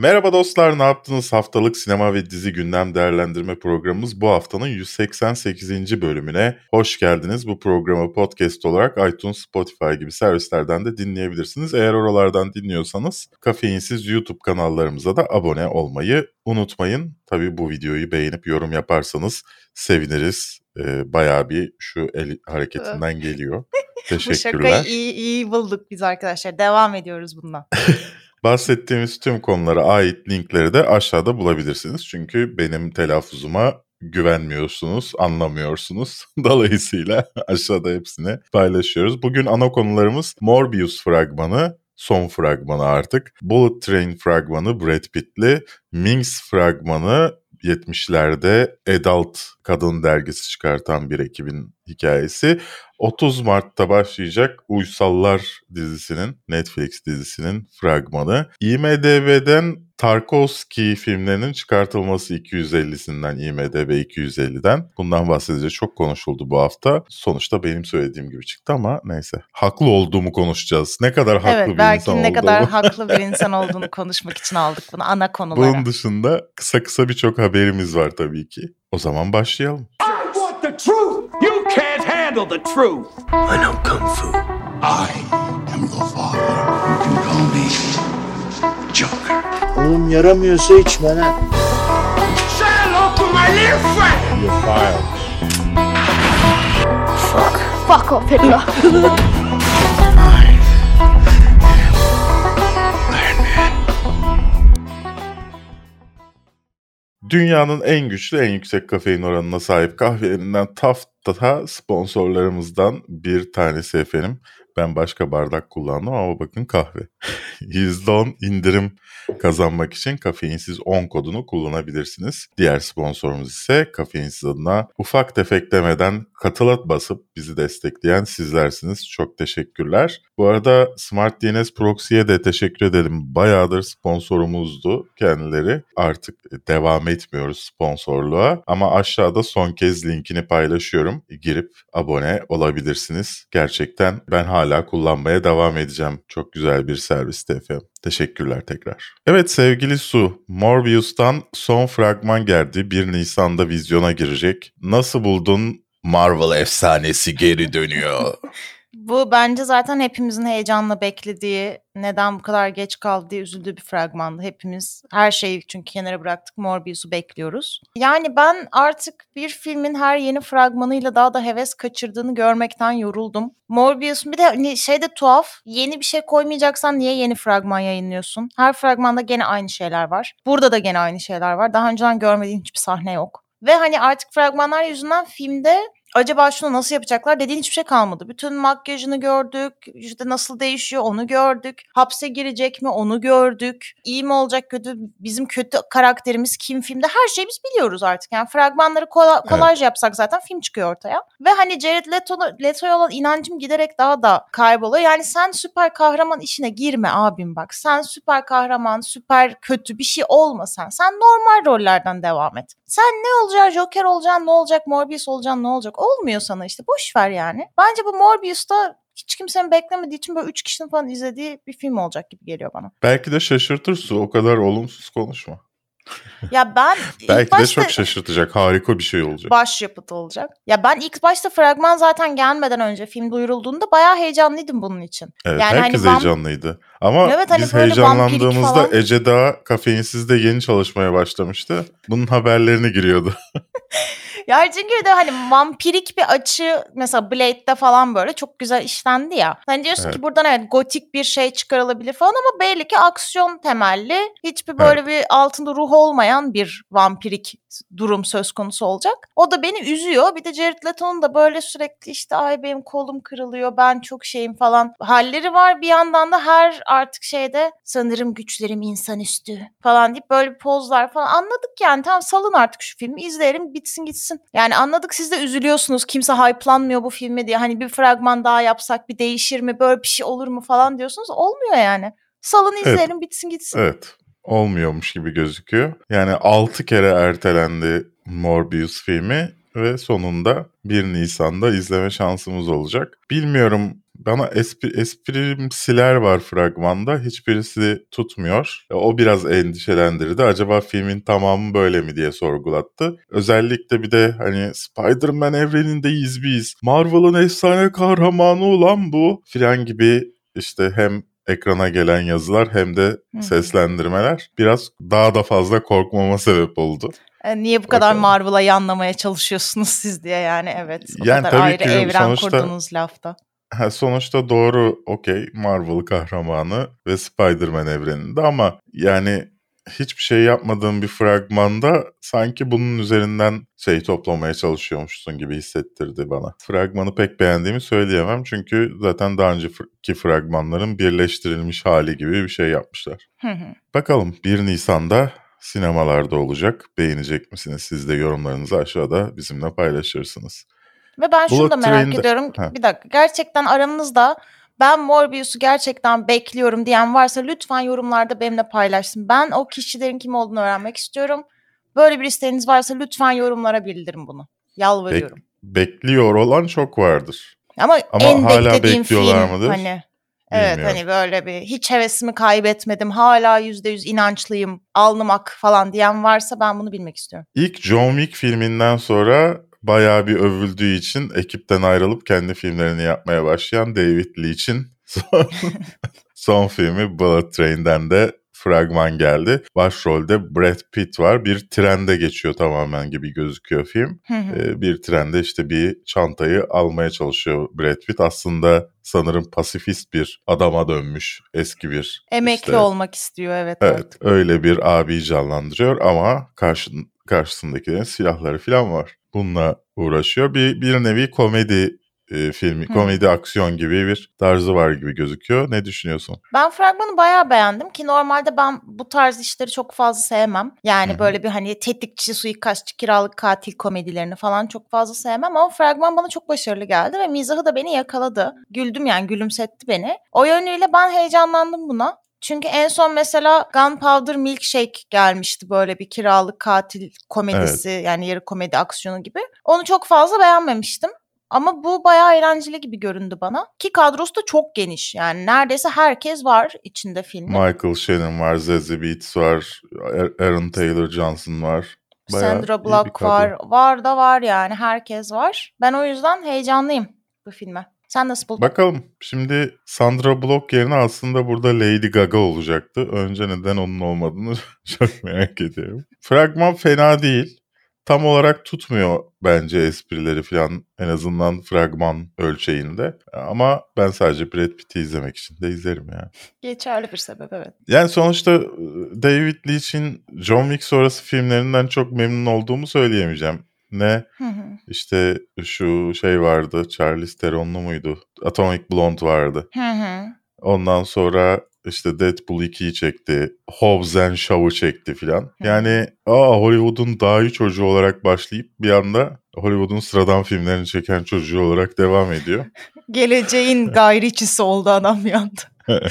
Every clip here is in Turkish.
Merhaba dostlar, ne yaptınız? Haftalık sinema ve dizi gündem değerlendirme programımız bu haftanın 188. bölümüne hoş geldiniz. Bu programı podcast olarak iTunes, Spotify gibi servislerden de dinleyebilirsiniz. Eğer oralardan dinliyorsanız kafeinsiz YouTube kanallarımıza da abone olmayı unutmayın. Tabii bu videoyu beğenip yorum yaparsanız seviniriz. Ee, bayağı bir şu el hareketinden geliyor. Teşekkürler. Bu şakayı iyi, iyi bulduk biz arkadaşlar. Devam ediyoruz bundan. Bahsettiğimiz tüm konulara ait linkleri de aşağıda bulabilirsiniz. Çünkü benim telaffuzuma güvenmiyorsunuz, anlamıyorsunuz. Dolayısıyla aşağıda hepsini paylaşıyoruz. Bugün ana konularımız Morbius fragmanı, son fragmanı artık. Bullet Train fragmanı Brad Pitt'li, Minx fragmanı 70'lerde Adult Kadın dergisi çıkartan bir ekibin hikayesi. 30 Mart'ta başlayacak Uysallar dizisinin, Netflix dizisinin fragmanı. IMDB'den Tarkovski filmlerinin çıkartılması 250'sinden, IMDB 250'den. Bundan bahsedince çok konuşuldu bu hafta. Sonuçta benim söylediğim gibi çıktı ama neyse. Haklı olduğumu konuşacağız. Ne kadar haklı evet, bir belki insan ne olduğumu. kadar haklı bir insan olduğunu konuşmak için aldık bunu ana konulara. Bunun dışında kısa kısa birçok haberimiz var tabii ki. O zaman başlayalım. Want the truth. You can't handle the truth. I know Kung Fu. I am your father. You can call me Joker. Oğlum yaramıyorsa içme lan. Say hello to my little friend. Your file. Fuck off Hitler. Dünyanın en güçlü, en yüksek kafein oranına sahip kahvelerinden Taft'ta sponsorlarımızdan bir tanesi efendim. Ben başka bardak kullandım ama bakın kahve. %10 indirim kazanmak için kafeinsiz 10 kodunu kullanabilirsiniz. Diğer sponsorumuz ise kafeinsiz adına ufak tefek demeden katılat basıp bizi destekleyen sizlersiniz. Çok teşekkürler. Bu arada Smart DNS Proxy'ye de teşekkür edelim. Bayağıdır sponsorumuzdu kendileri. Artık devam etmiyoruz sponsorluğa. Ama aşağıda son kez linkini paylaşıyorum. Girip abone olabilirsiniz. Gerçekten ben hala kullanmaya devam edeceğim. Çok güzel bir servisti efendim. Teşekkürler tekrar. Evet sevgili Su, Morbius'tan son fragman geldi. 1 Nisan'da vizyona girecek. Nasıl buldun? Marvel efsanesi geri dönüyor. Bu bence zaten hepimizin heyecanla beklediği, neden bu kadar geç kaldı diye üzüldüğü bir fragmandı. Hepimiz her şeyi çünkü kenara bıraktık. Morbius'u bekliyoruz. Yani ben artık bir filmin her yeni fragmanıyla daha da heves kaçırdığını görmekten yoruldum. Morbius'un bir de hani şey de tuhaf. Yeni bir şey koymayacaksan niye yeni fragman yayınlıyorsun? Her fragmanda gene aynı şeyler var. Burada da gene aynı şeyler var. Daha önceden görmediğin hiçbir sahne yok. Ve hani artık fragmanlar yüzünden filmde acaba şunu nasıl yapacaklar dediğin hiçbir şey kalmadı. Bütün makyajını gördük, işte nasıl değişiyor onu gördük. Hapse girecek mi onu gördük. İyi mi olacak kötü bizim kötü karakterimiz kim filmde her şeyi biz biliyoruz artık. Yani fragmanları kola, kolaj yapsak zaten film çıkıyor ortaya. Ve hani Jared Leto, Leto'ya olan inancım giderek daha da kayboluyor. Yani sen süper kahraman işine girme abim bak. Sen süper kahraman, süper kötü bir şey olma sen. Sen normal rollerden devam et. Sen ne olacaksın? Joker olacaksın, ne olacak? Morbius olacaksın, ne olacak? Olmuyor sana işte. Boş ver yani. Bence bu Morbius'ta hiç kimsenin beklemediği için böyle üç kişinin falan izlediği bir film olacak gibi geliyor bana. Belki de şaşırtır Su. O kadar olumsuz konuşma. Ya ben Belki de başta çok şaşırtacak. Harika bir şey olacak. başyapıt olacak. Ya ben ilk başta fragman zaten gelmeden önce film duyurulduğunda bayağı heyecanlıydım bunun için. Evet, yani herkes hani heyecanlıydı. Ama Evet, hani biz heyecanlandığımızda falan. Ece daha kafeinsizde yeni çalışmaya başlamıştı. Bunun haberlerini giriyordu. Ya çünkü de hani vampirik bir açı mesela Blade'de falan böyle çok güzel işlendi ya. Hani diyorsun Evet. ki buradan evet gotik bir şey çıkarılabilir falan ama belli ki aksiyon temelli hiçbir böyle bir altında ruh olmayan bir vampirik durum söz konusu olacak. O da beni üzüyor. Bir de Jared Leto'nun da böyle sürekli işte ay benim kolum kırılıyor ben çok şeyim falan halleri var. Bir yandan da her artık şeyde sanırım güçlerim insanüstü falan deyip böyle pozlar falan anladık yani tamam salın artık şu filmi izleyelim bitsin gitsin. Yani anladık siz de üzülüyorsunuz kimse hype'lanmıyor bu filme diye hani bir fragman daha yapsak bir değişir mi böyle bir şey olur mu falan diyorsunuz olmuyor yani. Salın izleyelim bitsin gitsin. evet. Olmuyormuş gibi gözüküyor. Yani 6 kere ertelendi Morbius filmi ve sonunda 1 Nisan'da izleme şansımız olacak. Bilmiyorum bana espri, esprimsiler var fragmanda. Hiçbirisi tutmuyor. E, O biraz endişelendirdi. Acaba filmin tamamı böyle mi diye sorgulattı. Özellikle bir de hani Spider-Man evrenindeyiz biz. Marvel'ın efsane kahramanı olan bu filan gibi işte hem ekrana gelen yazılar hem de hı. seslendirmeler biraz daha da fazla korkmama sebep oldu. E, niye bu kadar. Marvel'a yanlamaya çalışıyorsunuz siz diye yani evet. O Yani kadar tabii ayrı ki evren sonuçta- kurdunuz lafta. Ha, sonuçta doğru okey Marvel kahramanı ve Spider-Man evreninde ama yani hiçbir şey yapmadığım bir fragmanda sanki bunun üzerinden şey toplamaya çalışıyormuşsun gibi hissettirdi bana. Fragmanı pek beğendiğimi söyleyemem çünkü zaten daha önceki fragmanların birleştirilmiş hali gibi bir şey yapmışlar. Hı hı. Bakalım 1 Nisan'da sinemalarda olacak. Beğenecek misiniz? Siz de yorumlarınızı aşağıda bizimle paylaşırsınız. Ve ben şunu Bullet da merak Train'de- ediyorum. Ha. Bir dakika. Gerçekten aranızda ben Morbius'u gerçekten bekliyorum diyen varsa lütfen yorumlarda benimle paylaşsın. Ben o kişilerin kim olduğunu öğrenmek istiyorum. Böyle bir isteğiniz varsa lütfen yorumlara bildirin bunu. Yalvarıyorum. Bekliyor olan çok vardır. Ama, Ama en hala bekliyorlar film mıdır? hani Evet Bilmiyorum. hani böyle bir hiç hevesimi kaybetmedim. Hala yüzde yüz inançlıyım. Alnım ak falan diyen varsa ben bunu bilmek istiyorum. İlk John Wick filminden sonra bayağı bir övüldüğü için ekipten ayrılıp kendi filmlerini yapmaya başlayan David Leitch'in son, son filmi Bullet Train'den de fragman geldi. Başrolde Brad Pitt var. Bir trende geçiyor tamamen gibi gözüküyor film. Ee, bir trende işte bir çantayı almaya çalışıyor Brad Pitt. Aslında sanırım pasifist bir adama dönmüş eski bir. Emekli işte- olmak istiyor evet. evet. Evet öyle bir abi canlandırıyor ama karşın, karşısındakilerin silahları falan var. Bununla uğraşıyor. Bir, bir nevi komedi e, filmi, Hı. komedi aksiyon gibi bir tarzı var gibi gözüküyor. Ne düşünüyorsun? Ben fragmanı bayağı beğendim ki normalde ben bu tarz işleri çok fazla sevmem. Yani Hı böyle bir hani tetikçi, suikastçı, kiralık katil komedilerini falan çok fazla sevmem ama fragman bana çok başarılı geldi ve mizahı da beni yakaladı. Güldüm yani gülümsetti beni. O yönüyle ben heyecanlandım buna. Çünkü en son mesela Gunpowder Milkshake gelmişti böyle bir kiralık katil komedisi yani yarı komedi aksiyonu gibi. Onu çok fazla beğenmemiştim. Ama bu bayağı eğlenceli gibi göründü bana. Ki kadrosu da çok geniş. Yani neredeyse herkes var içinde filmin. Michael Shannon var, Zazie Beetz var, Er- Aaron Taylor Johnson var. Bayağı Sandra Bullock var. Var da var yani. Herkes var. Ben o yüzden heyecanlıyım bu filme. Sen nasıl buldun? Bakalım. Şimdi Sandra Bullock yerine aslında burada Lady Gaga olacaktı. Önce neden onun olmadığını çok merak ediyorum. Fragman fena değil. Tam olarak tutmuyor bence esprileri falan en azından fragman ölçeğinde. Ama ben sadece Brad Pitt'i izlemek için de izlerim yani. Geçerli bir sebep evet. Yani sonuçta e, David Leitch'in John Wick sonrası filmlerinden çok memnun olduğumu söyleyemeyeceğim. Ne Hı hı. işte şu şey vardı Charlize Theron'lu muydu? Atomic Blonde vardı. Hı hı. Ondan sonra işte Deadpool 2'yi çekti. Hobbs and Shaw'ı çekti filan. Yani aa Hollywood'un daha iyi çocuğu olarak başlayıp bir anda Hollywood'un sıradan filmlerini çeken çocuğu olarak devam ediyor. Geleceğin gayriçisi oldu adam bir anda.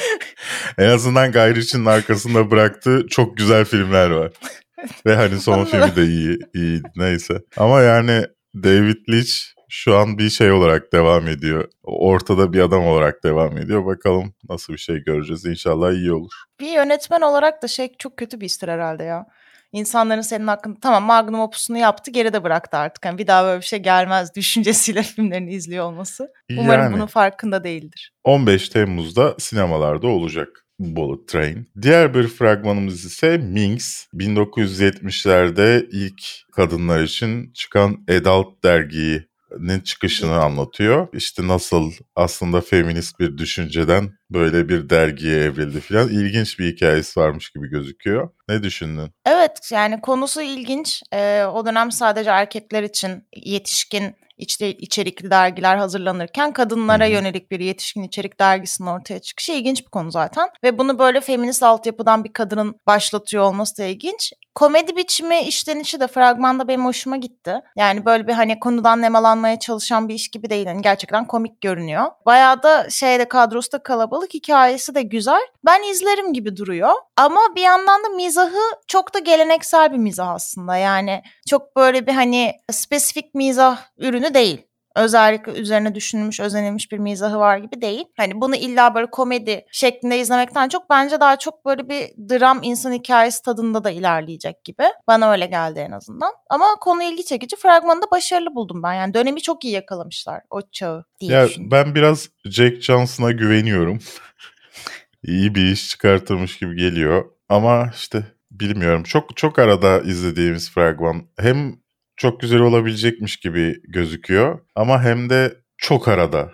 en azından Guy Ritchie'nin arkasında bıraktığı çok güzel filmler var. Ve hani son filmi de iyi, iyi neyse. Ama yani David Leitch şu an bir şey olarak devam ediyor. Ortada bir adam olarak devam ediyor. Bakalım nasıl bir şey göreceğiz. İnşallah iyi olur. Bir yönetmen olarak da şey çok kötü bir istir herhalde ya. İnsanların senin hakkında tamam magnum opusunu yaptı geride bıraktı artık. Hani bir daha böyle bir şey gelmez düşüncesiyle filmlerini izliyor olması. Umarım Yani. bunun farkında değildir. 15 Temmuz'da sinemalarda olacak Bullet Train. Diğer bir fragmanımız ise Minx. 1970'lerde ilk kadınlar için çıkan Adult derginin çıkışını anlatıyor. İşte nasıl aslında feminist bir düşünceden böyle bir dergiye evrildi filan. İlginç bir hikayesi varmış gibi gözüküyor. Ne düşündün? Evet yani konusu ilginç. Ee, o dönem sadece erkekler için yetişkin içte, içerikli dergiler hazırlanırken kadınlara Hı hı. yönelik bir yetişkin içerik dergisinin ortaya çıkışı ilginç bir konu zaten. Ve bunu böyle feminist altyapıdan bir kadının başlatıyor olması da ilginç. Komedi biçimi işlenişi de fragmanda benim hoşuma gitti. Yani böyle bir hani konudan nemalanmaya çalışan bir iş gibi değil. Yani gerçekten komik görünüyor. Bayağı da şeyde kadrosu da kalabalık, hikayesi de güzel. Ben izlerim gibi duruyor. Ama bir yandan da mizahı çok da geleneksel bir mizah aslında. Yani çok böyle bir hani spesifik mizah ürünü değil. Özellikle üzerine düşünülmüş, özenilmiş bir mizahı var gibi değil. Hani bunu illa böyle komedi şeklinde izlemekten çok bence daha çok böyle bir dram insan hikayesi tadında da ilerleyecek gibi. Bana öyle geldi en azından. Ama konu ilgi çekici. Fragmanı da başarılı buldum ben. Yani dönemi çok iyi yakalamışlar o çağı diye Ya düşündüm. ben biraz Jack Johnson'a güveniyorum. İyi bir iş çıkartılmış gibi geliyor. Ama işte bilmiyorum. Çok çok arada izlediğimiz fragman hem çok güzel olabilecekmiş gibi gözüküyor ama hem de çok arada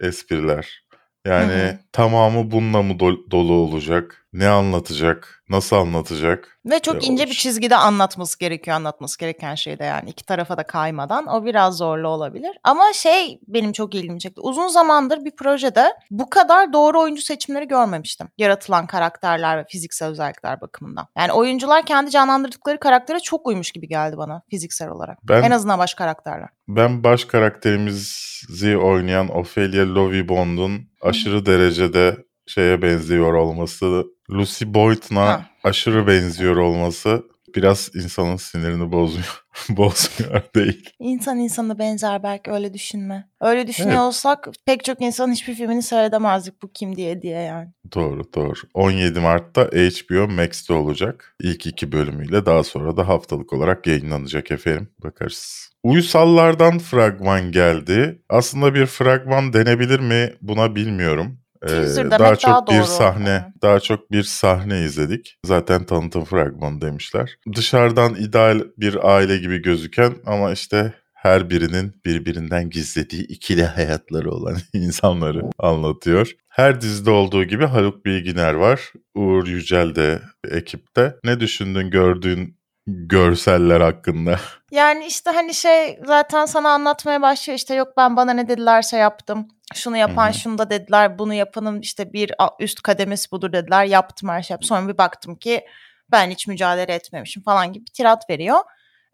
espriler. Yani Hı hı. Tamamı bununla mı dol- dolu olacak? Ne anlatacak? Nasıl anlatacak? Ve çok ince bir çizgide anlatması gerekiyor anlatması gereken şeyde yani iki tarafa da kaymadan o biraz zorlu olabilir. Ama şey benim çok ilgimi çekti. Uzun zamandır bir projede bu kadar doğru oyuncu seçimleri görmemiştim. Yaratılan karakterler ve fiziksel özellikler bakımından. Yani oyuncular kendi canlandırdıkları karaktere çok uymuş gibi geldi bana fiziksel olarak. Ben En azından baş karakterler. Ben baş karakterimizi oynayan Ophelia Lovibond'un aşırı derecede şeye benziyor olması, Lucy Boyd'una Ha. aşırı benziyor olması biraz insanın sinirini bozuyor. Bozmuyor değil. İnsan insana benzer belki öyle düşünme. Öyle düşünüyor Evet. olsak pek çok insanın hiçbir filmini seyredemezdik bu kim diye diye yani. Doğru doğru. 17 Mart'ta HBO Max'te olacak. İlk iki bölümüyle daha sonra da haftalık olarak yayınlanacak efendim. Bakarız. Uysallardan fragman geldi. Aslında bir fragman denebilir mi buna bilmiyorum. Ee, Teaser daha demek çok daha bir doğru. sahne, Evet. daha çok bir sahne izledik. Zaten tanıtım fragmanı demişler. Dışarıdan ideal bir aile gibi gözüken ama işte her birinin birbirinden gizlediği ikili hayatları olan insanları anlatıyor. Her dizide olduğu gibi Haluk Bilginer var. Uğur Yücel de ekipte. Ne düşündün gördüğün görseller hakkında? Yani işte hani şey zaten sana anlatmaya başlıyor işte yok ben bana ne dedilerse yaptım. Şunu yapan Hı hı. şunu da dediler. Bunu yapanın işte bir üst kademesi budur dediler. Yaptım her şey. Sonra bir baktım ki ben hiç mücadele etmemişim falan gibi bir tirat veriyor.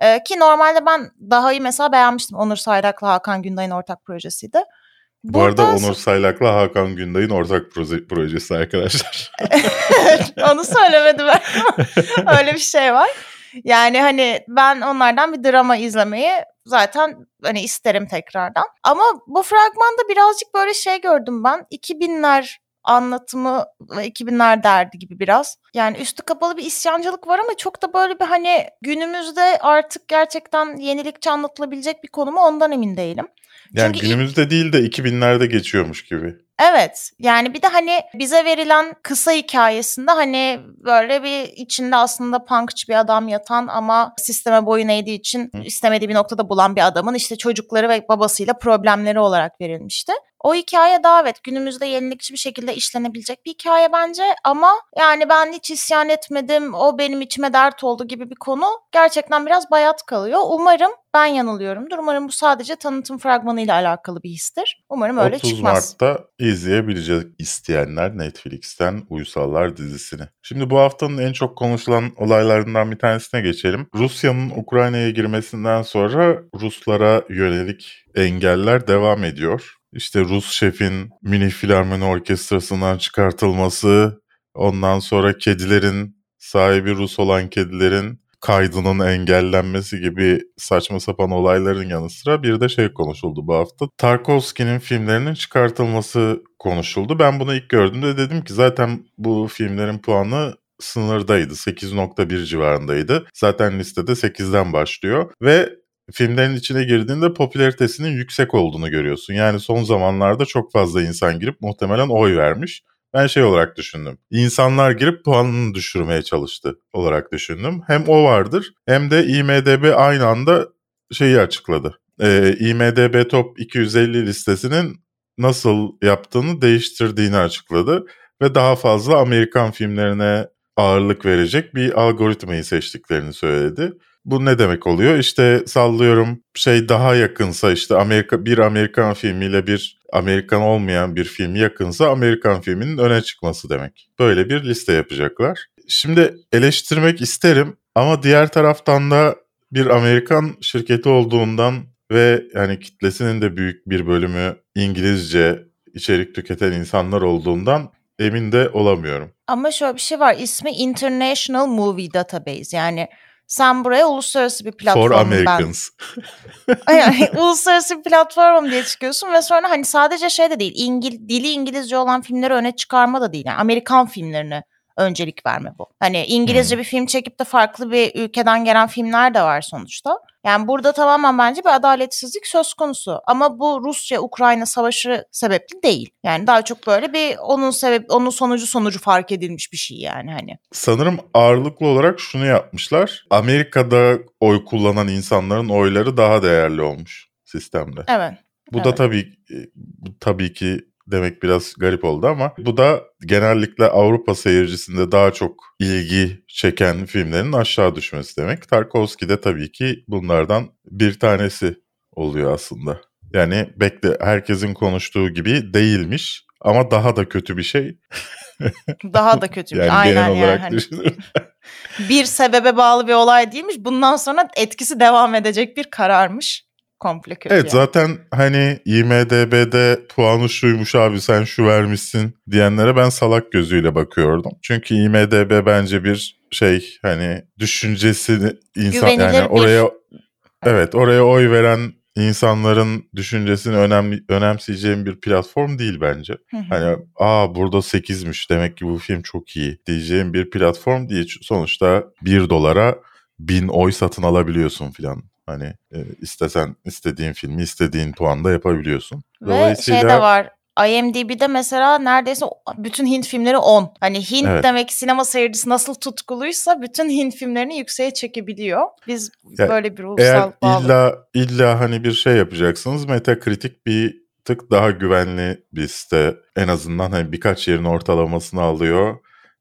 Ee, ki normalde ben daha iyi mesela beğenmiştim. Onur Saydak'la Hakan Günday'ın ortak projesiydi. Bu arada Burada- Onur Saylak'la Hakan Günday'ın ortak proje, projesi arkadaşlar. Onu söylemedim ben. Öyle bir şey var. Yani hani ben onlardan bir drama izlemeyi zaten hani isterim tekrardan. Ama bu fragmanda birazcık böyle şey gördüm ben. 2000'ler anlatımı ve 2000'ler derdi gibi biraz. Yani üstü kapalı bir isyancılık var ama çok da böyle bir hani günümüzde artık gerçekten yenilikçi anlatılabilecek bir konu mu ondan emin değilim. Yani Çünkü ilk- günümüzde değil de 2000'lerde geçiyormuş gibi. Evet yani bir de hani bize verilen kısa hikayesinde hani böyle bir içinde aslında punkçı bir adam yatan ama sisteme boyun eğdiği için istemediği bir noktada bulan bir adamın işte çocukları ve babasıyla problemleri olarak verilmişti. O hikaye daha evet günümüzde yenilikçi bir şekilde işlenebilecek bir hikaye bence ama yani ben hiç isyan etmedim o benim içime dert oldu gibi bir konu gerçekten biraz bayat kalıyor. Umarım ben yanılıyorumdur. Umarım bu sadece tanıtım fragmanıyla alakalı bir histir. Umarım öyle 30 çıkmaz. Mart'ta izleyebilecek isteyenler Netflix'ten Uysallar dizisini. Şimdi bu haftanın en çok konuşulan olaylarından bir tanesine geçelim. Rusya'nın Ukrayna'ya girmesinden sonra Ruslara yönelik engeller devam ediyor. İşte Rus şefin Münih Filarmoni Orkestrası'ndan çıkartılması, ondan sonra kedilerin sahibi Rus olan kedilerin kaydının engellenmesi gibi saçma sapan olayların yanı sıra bir de şey konuşuldu bu hafta. Tarkovski'nin filmlerinin çıkartılması konuşuldu. Ben bunu ilk gördüğümde dedim ki zaten bu filmlerin puanı sınırdaydı. 8.1 civarındaydı. Zaten listede 8'den başlıyor ve filmlerin içine girdiğinde popülaritesinin yüksek olduğunu görüyorsun. Yani son zamanlarda çok fazla insan girip muhtemelen oy vermiş. Ben şey olarak düşündüm. İnsanlar girip puanını düşürmeye çalıştı olarak düşündüm. Hem o vardır hem de IMDB aynı anda şeyi açıkladı. Ee, IMDB Top 250 listesinin nasıl yaptığını değiştirdiğini açıkladı. Ve daha fazla Amerikan filmlerine ağırlık verecek bir algoritmayı seçtiklerini söyledi. Bu ne demek oluyor? İşte sallıyorum şey daha yakınsa işte Amerika bir Amerikan filmiyle bir Amerikan olmayan bir film yakınsa Amerikan filminin öne çıkması demek. Böyle bir liste yapacaklar. Şimdi eleştirmek isterim ama diğer taraftan da bir Amerikan şirketi olduğundan ve yani kitlesinin de büyük bir bölümü İngilizce içerik tüketen insanlar olduğundan emin de olamıyorum. Ama şöyle bir şey var. İsmi International Movie Database. Yani sen buraya uluslararası bir platform For ben Americans. yani uluslararası bir platformum diye çıkıyorsun ve sonra hani sadece şey de değil İngil dili İngilizce olan filmleri öne çıkarma da değil. Yani Amerikan filmlerine öncelik verme bu. Hani İngilizce bir film çekip de farklı bir ülkeden gelen filmler de var sonuçta. Yani burada tamamen bence bir adaletsizlik söz konusu. Ama bu Rusya-Ukrayna savaşı sebepli değil. Yani daha çok böyle bir onun sebep onun sonucu sonucu fark edilmiş bir şey yani hani. Sanırım ağırlıklı olarak şunu yapmışlar. Amerika'da oy kullanan insanların oyları daha değerli olmuş sistemde. Evet. Bu da Evet. tabii bu tabii ki demek biraz garip oldu ama bu da genellikle Avrupa seyircisinde daha çok ilgi çeken filmlerin aşağı düşmesi demek. Tarkovski de tabii ki bunlardan bir tanesi oluyor aslında. Yani bekle herkesin konuştuğu gibi değilmiş ama daha da kötü bir şey. Daha da kötü bir Yani Aynen genel yani. olarak Hani düşünürüm. bir sebebe bağlı bir olay değilmiş. Bundan sonra etkisi devam edecek bir kararmış. Komple kötü Evet yani. zaten hani IMDB'de puanı şuymuş abi sen şu vermişsin diyenlere ben salak gözüyle bakıyordum. Çünkü IMDB bence bir şey hani düşüncesini insan Güvenilir yani bir- oraya evet oraya oy veren insanların düşüncesini önemli önemseyeceğim bir platform değil bence. Hı hı. Hani aa burada 8'miş demek ki bu film çok iyi diyeceğim bir platform değil. Sonuçta 1 dolara 1000 oy satın alabiliyorsun filan. Hani e, istesen istediğin filmi istediğin puanda yapabiliyorsun. Ve şey de var. IMDb'de mesela neredeyse bütün Hint filmleri 10. Hani Hint Evet. demek sinema seyircisi nasıl tutkuluysa bütün Hint filmlerini yükseğe çekebiliyor. Biz Ya, böyle bir Eğer ruhsal bağlı. illa illa hani bir şey yapacaksınız Metacritic bir tık daha güvenli bir site. En azından hani birkaç yerin ortalamasını alıyor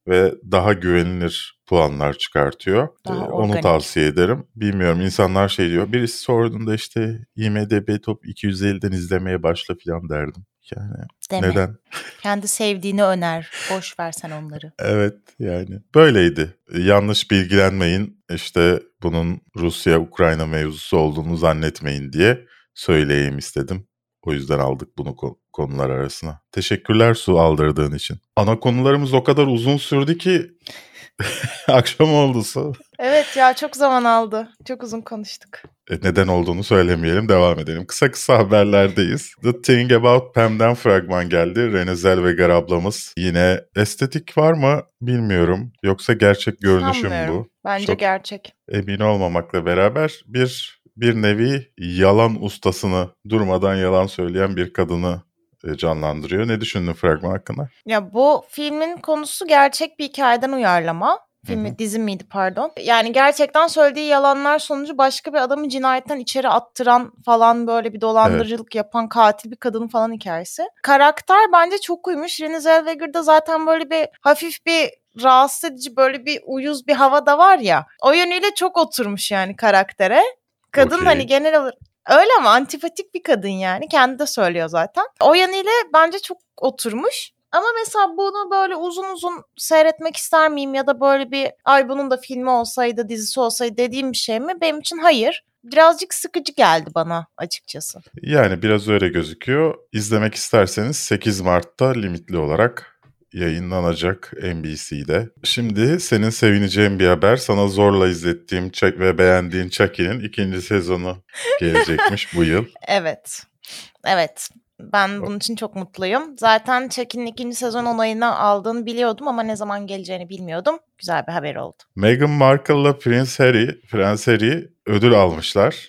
ve daha güvenilir puanlar çıkartıyor. Daha Ee, onu tavsiye ederim. Bilmiyorum insanlar şey diyor. Birisi sorduğunda işte IMDB Top 250'den izlemeye başla falan derdim. Yani Deme. neden? Kendi sevdiğini öner. Boş versen onları. Evet yani böyleydi. Yanlış bilgilenmeyin işte bunun Rusya-Ukrayna mevzusu olduğunu zannetmeyin diye söyleyeyim istedim. O yüzden aldık bunu ko- konular arasına. Teşekkürler su aldırdığın için. Ana konularımız o kadar uzun sürdü ki akşam oldu su. Evet ya çok zaman aldı. Çok uzun konuştuk. E, neden olduğunu söylemeyelim devam edelim. Kısa kısa haberlerdeyiz. The Thing About Pam'den fragman geldi. Rene Zellweger ablamız. Yine estetik var mı bilmiyorum. Yoksa gerçek görünüşüm bu. Bence Çok- gerçek. emin olmamakla beraber bir bir nevi yalan ustasını durmadan yalan söyleyen bir kadını e, canlandırıyor. Ne düşündün fragman hakkında? Ya bu filmin konusu gerçek bir hikayeden uyarlama. Filmi Hı dizi miydi pardon. Yani gerçekten söylediği yalanlar sonucu başka bir adamı cinayetten içeri attıran falan böyle bir dolandırıcılık yapan katil bir kadının falan hikayesi. Karakter bence çok uymuş. Renée Zellweger'da zaten böyle bir hafif bir rahatsız edici böyle bir uyuz bir hava da var ya. O yönüyle çok oturmuş yani karaktere. Kadın Okey. hani genel olarak öyle ama antipatik bir kadın yani. Kendi de söylüyor zaten. O yönüyle bence çok oturmuş. Ama mesela bunu böyle uzun uzun seyretmek ister miyim ya da böyle bir ay bunun da filmi olsaydı dizisi olsaydı dediğim bir şey mi? Benim için hayır. Birazcık sıkıcı geldi bana açıkçası. Yani biraz öyle gözüküyor. İzlemek isterseniz 8 Mart'ta limitli olarak yayınlanacak NBC'de. Şimdi senin sevineceğin bir haber. Sana zorla izlettiğim Chuck- ve beğendiğin Chucky'nin ikinci sezonu gelecekmiş bu yıl. Evet. Evet. Ben bunun için çok mutluyum. Zaten Chucky'nin ikinci sezon onayını aldığını biliyordum ama ne zaman geleceğini bilmiyordum. Güzel bir haber oldu. Meghan Markle'la Prince Harry, Prens Harry ödül almışlar.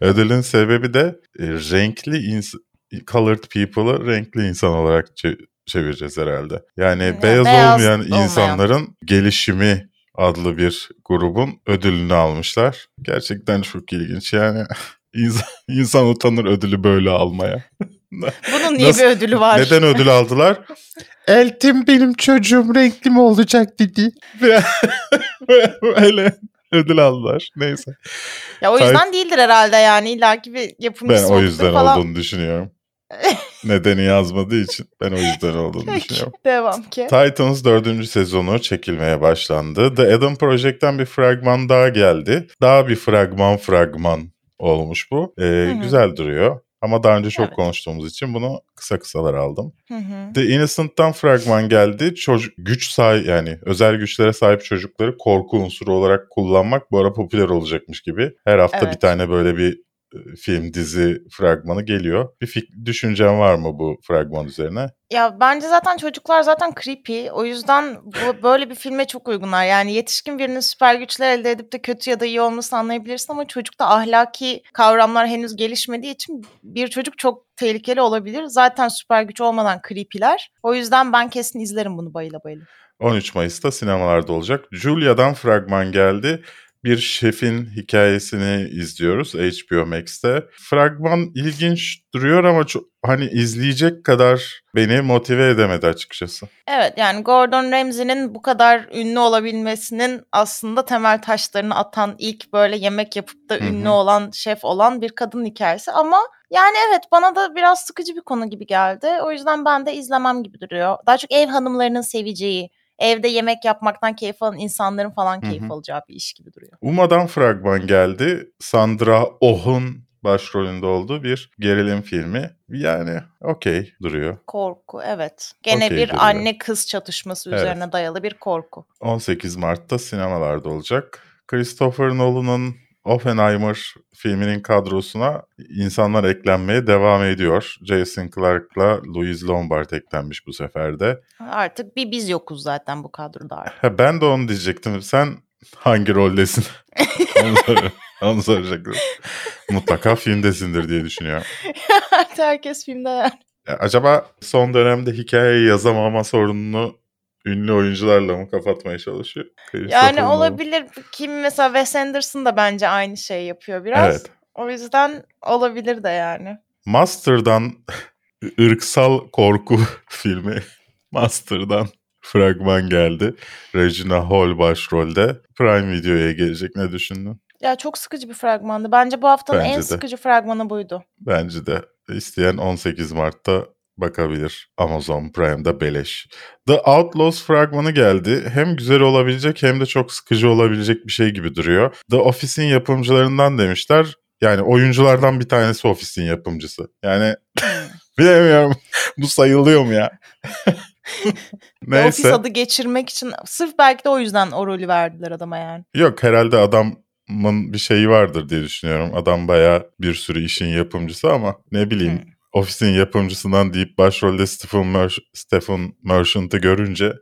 Ödülün sebebi de e, renkli ins- colored people'ı renkli insan olarak çevireceğiz herhalde. Yani Ya, beyaz, beyaz olmayan olmayan. insanların gelişimi adlı bir grubun ödülünü almışlar. Gerçekten çok ilginç yani. İnsan, insan utanır ödülü böyle almaya. Bunun niye Nasıl- bir ödülü var? Neden ödül aldılar? Eltim benim çocuğum renkli mi olacak dedi. Böyle ödül aldılar. Neyse. Ya o yüzden değildir herhalde yani. İlla ki bir Ben yapımcısı o vardır yüzden falan. olduğunu düşünüyorum. Nedeni yazmadığı için ben o yüzden olduğunu Peki, düşünüyorum. devam ki. Titans 4. sezonu çekilmeye başlandı. The Adam Project'ten bir fragman daha geldi. Daha bir fragman fragman olmuş bu. Ee. Güzel duruyor. Ama daha önce çok Evet. konuştuğumuz için bunu kısa kısalar aldım. Hı hı. The Innocent'tan fragman geldi. Çocuk, güç sahip yani özel güçlere sahip çocukları korku unsuru olarak kullanmak bu ara popüler olacakmış gibi. Her hafta Evet. bir tane böyle bir film, dizi fragmanı geliyor. Bir fik- düşüncen var mı bu fragman üzerine? Ya bence zaten çocuklar zaten creepy. O yüzden bu, böyle bir filme çok uygunlar. Yani yetişkin birinin süper güçler elde edip de kötü ya da iyi olmasını anlayabilirsin ama çocukta ahlaki kavramlar henüz gelişmediği için bir çocuk çok tehlikeli olabilir. Zaten süper güç olmadan creepy'ler. O yüzden ben kesin izlerim bunu bayıla bayıla. 13 Mayıs'ta sinemalarda olacak. Julia'dan fragman geldi. Bir şefin hikayesini izliyoruz HBO Max'te. Fragman ilginç duruyor ama çok, hani izleyecek kadar beni motive edemedi açıkçası. Evet yani Gordon Ramsay'nin bu kadar ünlü olabilmesinin aslında temel taşlarını atan ilk böyle yemek yapıp da Hı hı. ünlü olan şef olan bir kadın hikayesi ama yani evet bana da biraz sıkıcı bir konu gibi geldi. O yüzden ben de izlemem gibi duruyor. Daha çok ev hanımlarının seveceği, evde yemek yapmaktan keyif alan insanların falan keyif hı. alacağı bir iş gibi duruyor. Uma'dan fragman geldi. Sandra Oh'un başrolünde olduğu bir gerilim filmi. Yani okey duruyor. Korku evet. Gene Okey bir duruyor. anne kız çatışması Evet. üzerine dayalı bir korku. 18 Mart'ta sinemalarda olacak. Christopher Nolan'ın Oppenheimer filminin kadrosuna insanlar eklenmeye devam ediyor. Jason Clarke'la Louise Lombard eklenmiş bu sefer de. Artık bir biz yokuz zaten bu kadroda. Ha, ben de onu diyecektim. Sen hangi roldesin? onu, sor- onu soracaktım. Mutlaka filmdesindir diye düşünüyorum. Herkes filmde Acaba son dönemde hikayeyi yazamama sorununu ünlü oyuncularla mı kapatmaya çalışıyor? Yani olabilir. Kim mesela Wes Anderson da bence aynı şeyi yapıyor biraz. Evet. O yüzden olabilir de yani. Master'dan ırksal korku filmi Master'dan fragman geldi. Regina Hall başrolde. Prime Video'ya gelecek. Ne düşündün? Ya çok sıkıcı bir fragmandı. Bence bu haftanın Bence en de. sıkıcı fragmanı buydu. Bence de isteyen 18 Mart'ta bakabilir. Amazon Prime'da beleş. The Outlaws fragmanı geldi. Hem güzel olabilecek hem de çok sıkıcı olabilecek bir şey gibi duruyor. The Office'in yapımcılarından demişler. Yani oyunculardan bir tanesi Office'in yapımcısı. Yani bilemiyorum. Bu sayılıyor mu ya? Ve Ofis Neyse. adı geçirmek için sırf belki de o yüzden o rolü verdiler adama yani. Yok herhalde adamın bir şeyi vardır diye düşünüyorum. Adam bayağı bir sürü işin yapımcısı ama ne bileyim Hmm. Ofisin yapımcısından deyip başrolde Stephen, Mer Stephen Merchant'ı görünce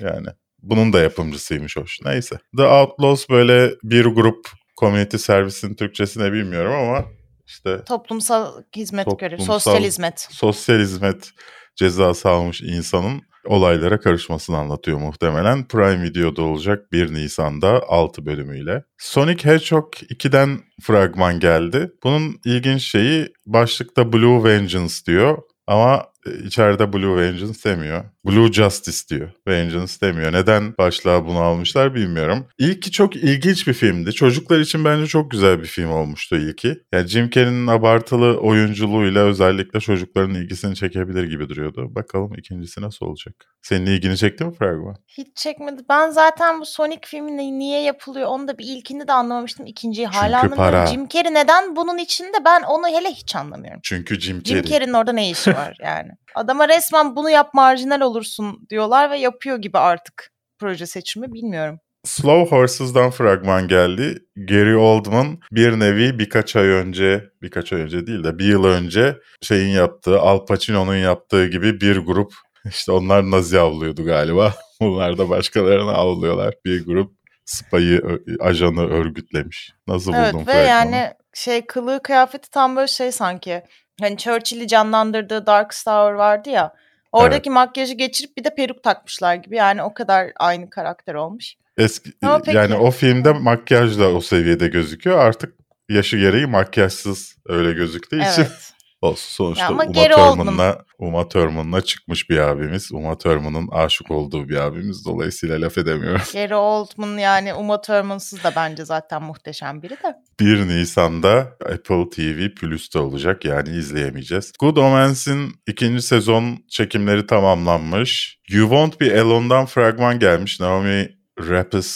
yani bunun da yapımcısıymış hoş. Neyse. The Outlaws böyle bir grup community service'in Türkçesine bilmiyorum ama işte Toplumsal hizmet görevi, sosyal hizmet. sosyal hizmet cezası almış insanın olaylara karışmasını anlatıyor muhtemelen. Prime Video'da olacak 1 Nisan'da 6 bölümüyle. Sonic Hedgehog 2'den fragman geldi. Bunun ilginç şeyi başlıkta Blue Vengeance diyor ama içeride Blue Vengeance demiyor. Blue Justice diyor. Vengeance demiyor. Neden başlığa bunu almışlar bilmiyorum. İlki çok ilginç bir filmdi. Çocuklar için bence çok güzel bir film olmuştu ilki. Yani Jim Carrey'nin abartılı oyunculuğuyla özellikle çocukların ilgisini çekebilir gibi duruyordu. Bakalım ikincisi nasıl olacak? Senin ilgini çekti mi fragman? Hiç çekmedi. Ben zaten bu Sonic filmi niye yapılıyor onu da bir ilkini de anlamamıştım. İkinciyi hala Çünkü anlamıyorum. para. Jim Carrey neden bunun içinde ben onu hele hiç anlamıyorum. Çünkü Jim Jim Carrey. Carrey'nin orada ne işi var yani? Adama resmen bunu yap marjinal olursun diyorlar ve yapıyor gibi artık proje seçimi bilmiyorum. Slow Horses'dan fragman geldi. Gary Oldman bir nevi birkaç ay önce, birkaç ay önce değil de bir yıl önce şeyin yaptığı, Al Pacino'nun yaptığı gibi bir grup, işte onlar Nazi avlıyordu galiba. Bunlar da başkalarını avlıyorlar. Bir grup spayı, ajanı örgütlemiş. Nasıl Evet buldun ve fragmanı? yani şey kılığı kıyafeti tam böyle şey sanki. Hani Churchill'i canlandırdığı Dark Tower vardı ya. Oradaki makyajı geçirip bir de peruk takmışlar gibi. Yani o kadar aynı karakter olmuş. Eski, Ama peki. yani o filmde makyaj da o seviyede gözüküyor. Artık yaşı gereği makyajsız öyle gözüktüğü için Evet. Olsun. Sonuçta ama Uma. Thurman'la Uma Thurman'la çıkmış bir abimiz. Uma Thurman'ın aşık olduğu bir abimiz. Dolayısıyla laf edemiyorum. Gary Oldman yani Uma Thurman'sız da bence zaten muhteşem biri de. 1 Nisan'da Apple TV Plus'ta olacak yani izleyemeyeceğiz. Good Omen's'in ikinci sezon çekimleri tamamlanmış. You Won't Be Alone'dan fragman gelmiş. Naomi Rapace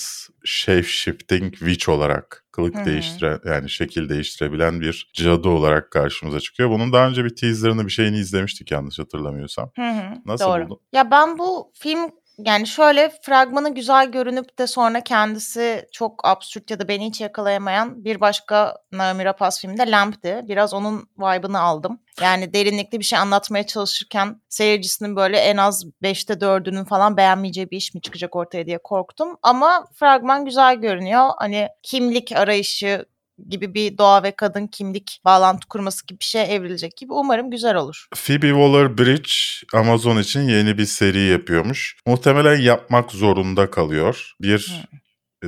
shape shifting witch olarak kılık Hı hı. değiştiren yani şekil değiştirebilen bir cadı olarak karşımıza çıkıyor. Bunun daha önce bir teaserını bir şeyini izlemiştik yanlış hatırlamıyorsam. Hı hı, Nasıl doğru. buldun? Ya ben bu film yani şöyle fragmanı güzel görünüp de sonra kendisi çok absürt ya da beni hiç yakalayamayan bir başka Naomi Rapaz filmi de Lamp'ti. Biraz onun vibe'ını aldım. Yani derinlikli bir şey anlatmaya çalışırken seyircisinin böyle en az 5'te 4'ünün falan beğenmeyeceği bir iş mi çıkacak ortaya diye korktum. Ama fragman güzel görünüyor. Hani kimlik arayışı gibi bir doğa ve kadın kimlik bağlantı kurması gibi bir şey evrilecek gibi. Umarım güzel olur. Phoebe Waller-Bridge Amazon için yeni bir seri yapıyormuş. Muhtemelen yapmak zorunda kalıyor. Bir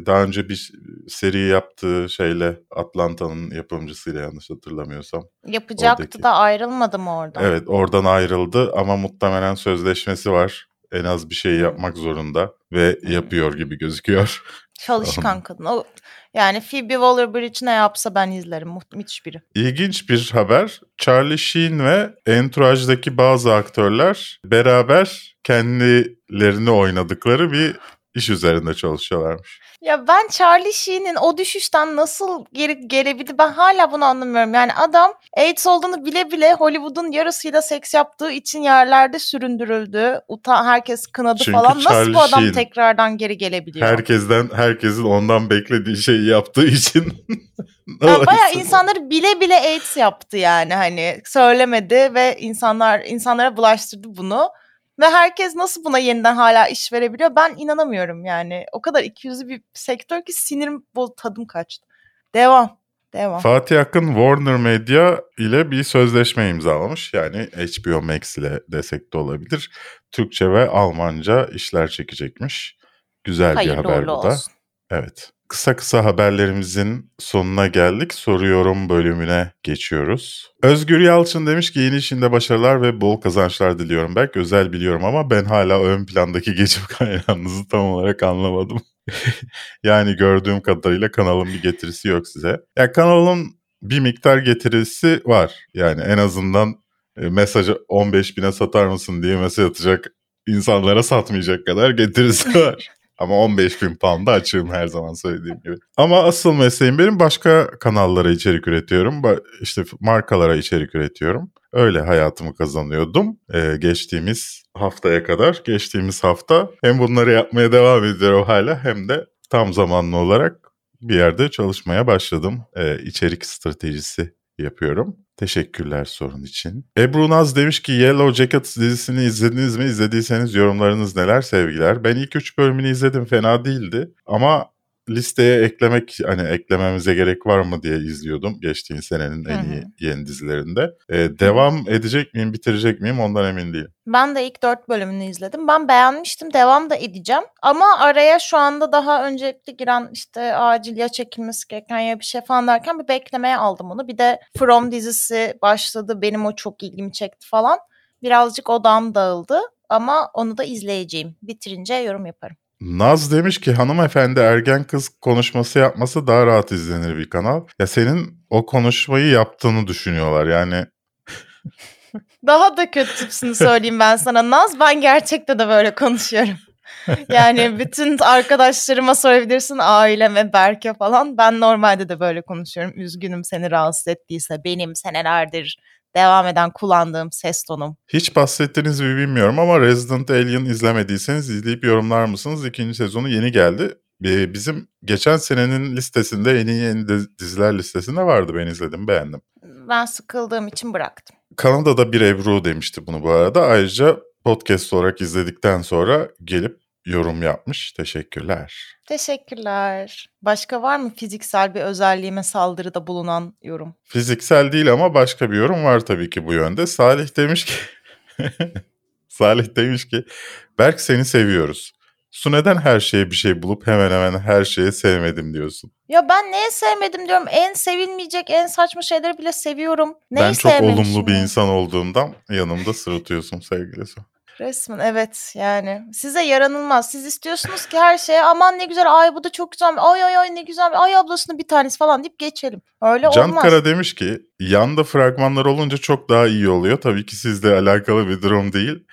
daha önce bir seri yaptığı şeyle Atlanta'nın yapımcısıyla yanlış hatırlamıyorsam. Yapacaktı Oradaki. da ayrılmadı mı oradan? Evet oradan ayrıldı ama muhtemelen sözleşmesi var. En az bir şey yapmak zorunda ve yapıyor gibi gözüküyor. Çalışkan kadın. O, yani Phoebe Waller-Bridge ne yapsa ben izlerim. Müthiş biri. İlginç bir haber. Charlie Sheen ve Entourage'daki bazı aktörler beraber kendilerini oynadıkları bir iş üzerinde çalışıyorlarmış. Ya ben Charlie Sheen'in o düşüşten nasıl geri gelebildi ben hala bunu anlamıyorum. Yani adam AIDS olduğunu bile bile Hollywood'un yarısıyla seks yaptığı için yerlerde süründürüldü. Uta herkes kınadı Çünkü falan. Nasıl Charlie bu adam Sheen tekrardan geri gelebiliyor? Herkesten, herkesin ondan beklediği şeyi yaptığı için. Yani bayağı insanları bile bile AIDS yaptı yani hani söylemedi ve insanlar insanlara bulaştırdı bunu. Ve herkes nasıl buna yeniden hala iş verebiliyor ben inanamıyorum yani. O kadar ikiyüzlü bir sektör ki sinirim bol tadım kaçtı. Devam. Devam. Fatih Akın Warner Media ile bir sözleşme imzalamış. Yani HBO Max ile desek de olabilir. Türkçe ve Almanca işler çekecekmiş. Güzel bir Hayırlı haber uğurlu bu da. olsun. Evet. Kısa kısa haberlerimizin sonuna geldik. Soruyorum bölümüne geçiyoruz. Özgür Yalçın demiş ki yeni işinde başarılar ve bol kazançlar diliyorum. Belki özel biliyorum ama ben hala ön plandaki geçim kaynağınızı tam olarak anlamadım. yani gördüğüm kadarıyla kanalın bir getirisi yok size. Ya kanalın bir miktar getirisi var. Yani en azından e, mesajı 15 bine satar mısın diye mesaj atacak insanlara satmayacak kadar getirisi var. Ama 15 bin pound'a açığım her zaman söylediğim gibi. Ama asıl mesleğim benim başka kanallara içerik üretiyorum. İşte markalara içerik üretiyorum. Öyle hayatımı kazanıyordum ee, geçtiğimiz haftaya kadar. Geçtiğimiz hafta hem bunları yapmaya devam ediyorum hala hem de tam zamanlı olarak bir yerde çalışmaya başladım. Ee, içerik stratejisi yapıyorum. Teşekkürler sorun için. Ebru Naz demiş ki Yellow Jackets dizisini izlediniz mi? İzlediyseniz yorumlarınız neler sevgiler. Ben ilk 3 bölümünü izledim fena değildi. Ama listeye eklemek hani eklememize gerek var mı diye izliyordum geçtiğin senenin en iyi yeni dizilerinde. Ee, devam edecek miyim bitirecek miyim ondan emin değilim. Ben de ilk dört bölümünü izledim. Ben beğenmiştim. Devam da edeceğim. Ama araya şu anda daha öncelikli giren işte acil ya çekilmesi gereken ya bir şey falan derken bir beklemeye aldım onu. Bir de From dizisi başladı. Benim o çok ilgimi çekti falan. Birazcık odam dağıldı. Ama onu da izleyeceğim. Bitirince yorum yaparım. Naz demiş ki hanımefendi ergen kız konuşması yapması daha rahat izlenir bir kanal. Ya senin o konuşmayı yaptığını düşünüyorlar yani. Daha da kötüsünü söyleyeyim ben sana. Naz ben gerçekten de böyle konuşuyorum. Yani bütün arkadaşlarıma sorabilirsin aileme, Berke falan. Ben normalde de böyle konuşuyorum. Üzgünüm seni rahatsız ettiyse. Benim senelerdir devam eden kullandığım ses tonum. Hiç bahsettiniz mi bilmiyorum ama Resident Alien izlemediyseniz izleyip yorumlar mısınız? İkinci sezonu yeni geldi. Ee, Bizim geçen senenin listesinde en iyi yeni diz- diziler listesinde vardı. Ben izledim beğendim. Ben sıkıldığım için bıraktım. Kanada'da bir Ebru demişti bunu bu arada. Ayrıca podcast olarak izledikten sonra gelip yorum yapmış. Teşekkürler. Teşekkürler. Başka var mı fiziksel bir özelliğime saldırıda bulunan yorum? Fiziksel değil ama başka bir yorum var tabii ki bu yönde. Salih demiş ki Salih demiş ki Berk seni seviyoruz. Su neden her şeye bir şey bulup hemen hemen her şeye sevmedim diyorsun. Ya ben neye sevmedim diyorum. En sevilmeyecek, en saçma şeyleri bile seviyorum. Neyi ben çok olumlu bir ya? insan olduğumdan yanımda sırıtıyorsun sevgili Su. Resmen evet yani. Size yaranılmaz. Siz istiyorsunuz ki her şeye aman ne güzel ay bu da çok güzel. Ay ay ay ne güzel. Ay ablasının bir tanesi falan deyip geçelim. Öyle Can olmaz. Kara demiş ki yanda fragmanlar olunca çok daha iyi oluyor. Tabii ki sizle alakalı bir durum değil.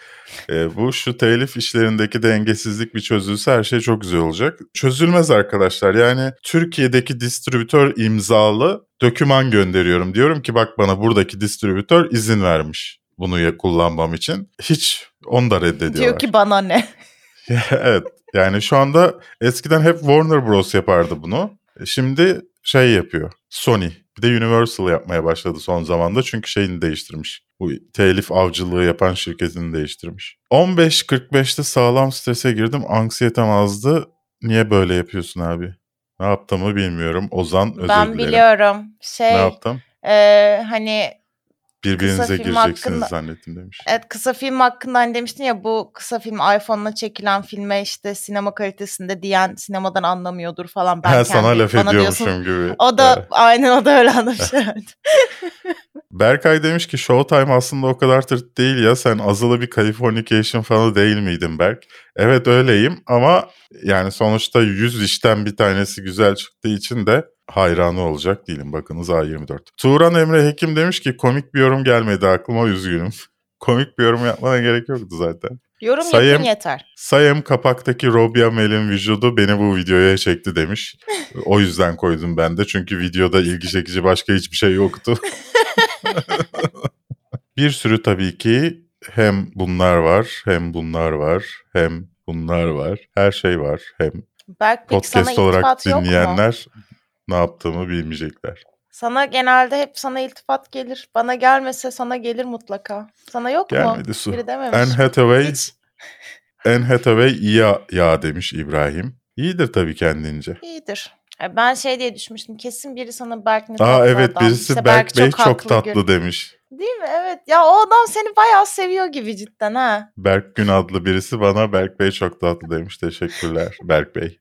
Ee, bu şu telif işlerindeki dengesizlik bir çözülse her şey çok güzel olacak. Çözülmez arkadaşlar. Yani Türkiye'deki distribütör imzalı döküman gönderiyorum. Diyorum ki bak bana buradaki distribütör izin vermiş bunu kullanmam için. Hiç onu da reddediyorlar. Diyor ki bana ne? evet. Yani şu anda eskiden hep Warner Bros yapardı bunu. Şimdi şey yapıyor. Sony. Bir de Universal yapmaya başladı son zamanda çünkü şeyini değiştirmiş. Bu telif avcılığı yapan şirketini değiştirmiş. 15.45'te sağlam strese girdim. Anksiyetem azdı. Niye böyle yapıyorsun abi? Ne yaptığımı bilmiyorum. Ozan özür ben dilerim. biliyorum. Şey Ne yaptım? e, hani Birbirinize film gireceksiniz hakkında- zannettim demiş. Evet kısa film hakkında hani demiştin ya bu kısa film iPhone'la çekilen filme işte sinema kalitesinde diyen sinemadan anlamıyordur falan. Ben Ha, sana kendi- laf ediyormuşum diyorsun. gibi. O da Evet. aynen o da öyle anlamış herhalde. Berkay demiş ki Showtime aslında o kadar tırt değil ya sen azılı bir Californication fanı değil miydin Berk? Evet öyleyim ama yani sonuçta 100 işten bir tanesi güzel çıktığı için de hayranı olacak değilim. Bakınız A24. Turan Emre Hekim demiş ki komik bir yorum gelmedi aklıma üzgünüm. komik bir yorum yapmana gerek yoktu zaten. Yorum Sayem- yapın yeter. Sayem kapaktaki Robbie Amel'in vücudu beni bu videoya çekti demiş. O yüzden koydum ben de çünkü videoda ilgi çekici başka hiçbir şey yoktu. bir sürü tabii ki hem bunlar var hem bunlar var hem bunlar var. Her şey var. Hem Berk podcast olarak dinleyenler ne yaptığımı bilmeyecekler. Sana genelde hep sana iltifat gelir. Bana gelmese sana gelir mutlaka. Sana yok mu? Gelmedi su. Biri dememiş. Anne Hathaway, Hiç. Anne Hathaway iyi ya, ya demiş İbrahim. İyidir tabii kendince. İyidir. Ben şey diye düşünmüştüm. Kesin biri sana Berk ne Aa evet adam. birisi İşte Berk Bey çok, haklı tatlı gör- demiş. Değil mi? Evet. Ya o adam seni bayağı seviyor gibi cidden ha. Berk Gün adlı birisi bana Berk Bey çok tatlı demiş. Teşekkürler Berk Bey.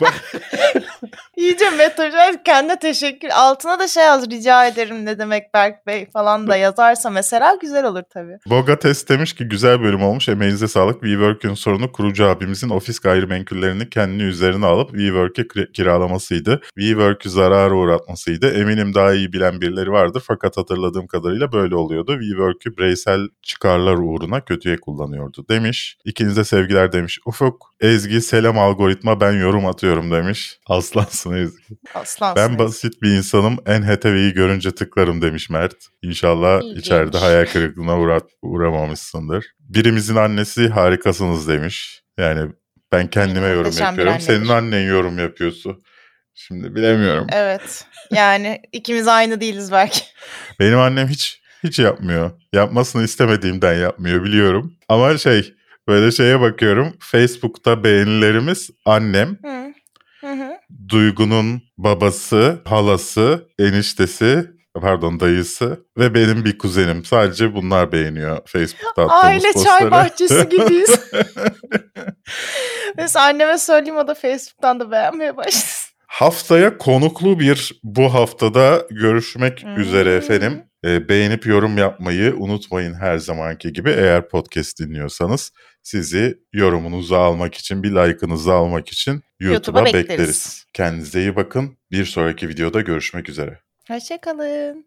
İyice metajel kendine teşekkür. Altına da şey yaz rica ederim ne demek Berk Bey falan da yazarsa mesela güzel olur tabii. Bogates demiş ki güzel bölüm olmuş. Emeğinize sağlık. WeWork'ün sorunu kurucu abimizin ofis gayrimenkullerini kendi üzerine alıp WeWork'e kira- kiralamasıydı. WeWork'ü zarara uğratmasıydı. Eminim daha iyi bilen birileri vardır fakat hatırladığım kadarıyla böyle oluyordu. WeWork'ü bireysel çıkarlar uğruna kötüye kullanıyordu demiş. İkinize sevgiler demiş. Ufuk, Ezgi selam algoritma ben yorum atıyorum demiş. Aslansın Ezgi. Aslansın. Ben basit bir insanım. En Hathaway'i görünce tıklarım demiş Mert. İnşallah İlginç. içeride hayal kırıklığına uğra uğramamışsındır. Birimizin annesi harikasınız demiş. Yani ben kendime yorum bir yapıyorum. Senin annen yorum yapıyorsun. Şimdi bilemiyorum. Evet. Yani ikimiz aynı değiliz belki. Benim annem hiç hiç yapmıyor. Yapmasını istemediğimden yapmıyor biliyorum. Ama şey böyle şeye bakıyorum. Facebook'ta beğenilerimiz annem, Hı. Duygu'nun babası, halası, eniştesi, pardon dayısı ve benim bir kuzenim. Sadece bunlar beğeniyor Facebook'ta attığımız Aile postları. çay bahçesi gibiyiz. Mesela anneme söyleyeyim o da Facebook'tan da beğenmeye başlasın. Haftaya konuklu bir bu haftada görüşmek Hmm. üzere efendim. Ee, beğenip yorum yapmayı unutmayın her zamanki gibi. Eğer podcast dinliyorsanız sizi yorumunuzu almak için, bir like'ınızı almak için YouTube'a, YouTube'a bekleriz. bekleriz. Kendinize iyi bakın. Bir sonraki videoda görüşmek üzere. Hoşçakalın.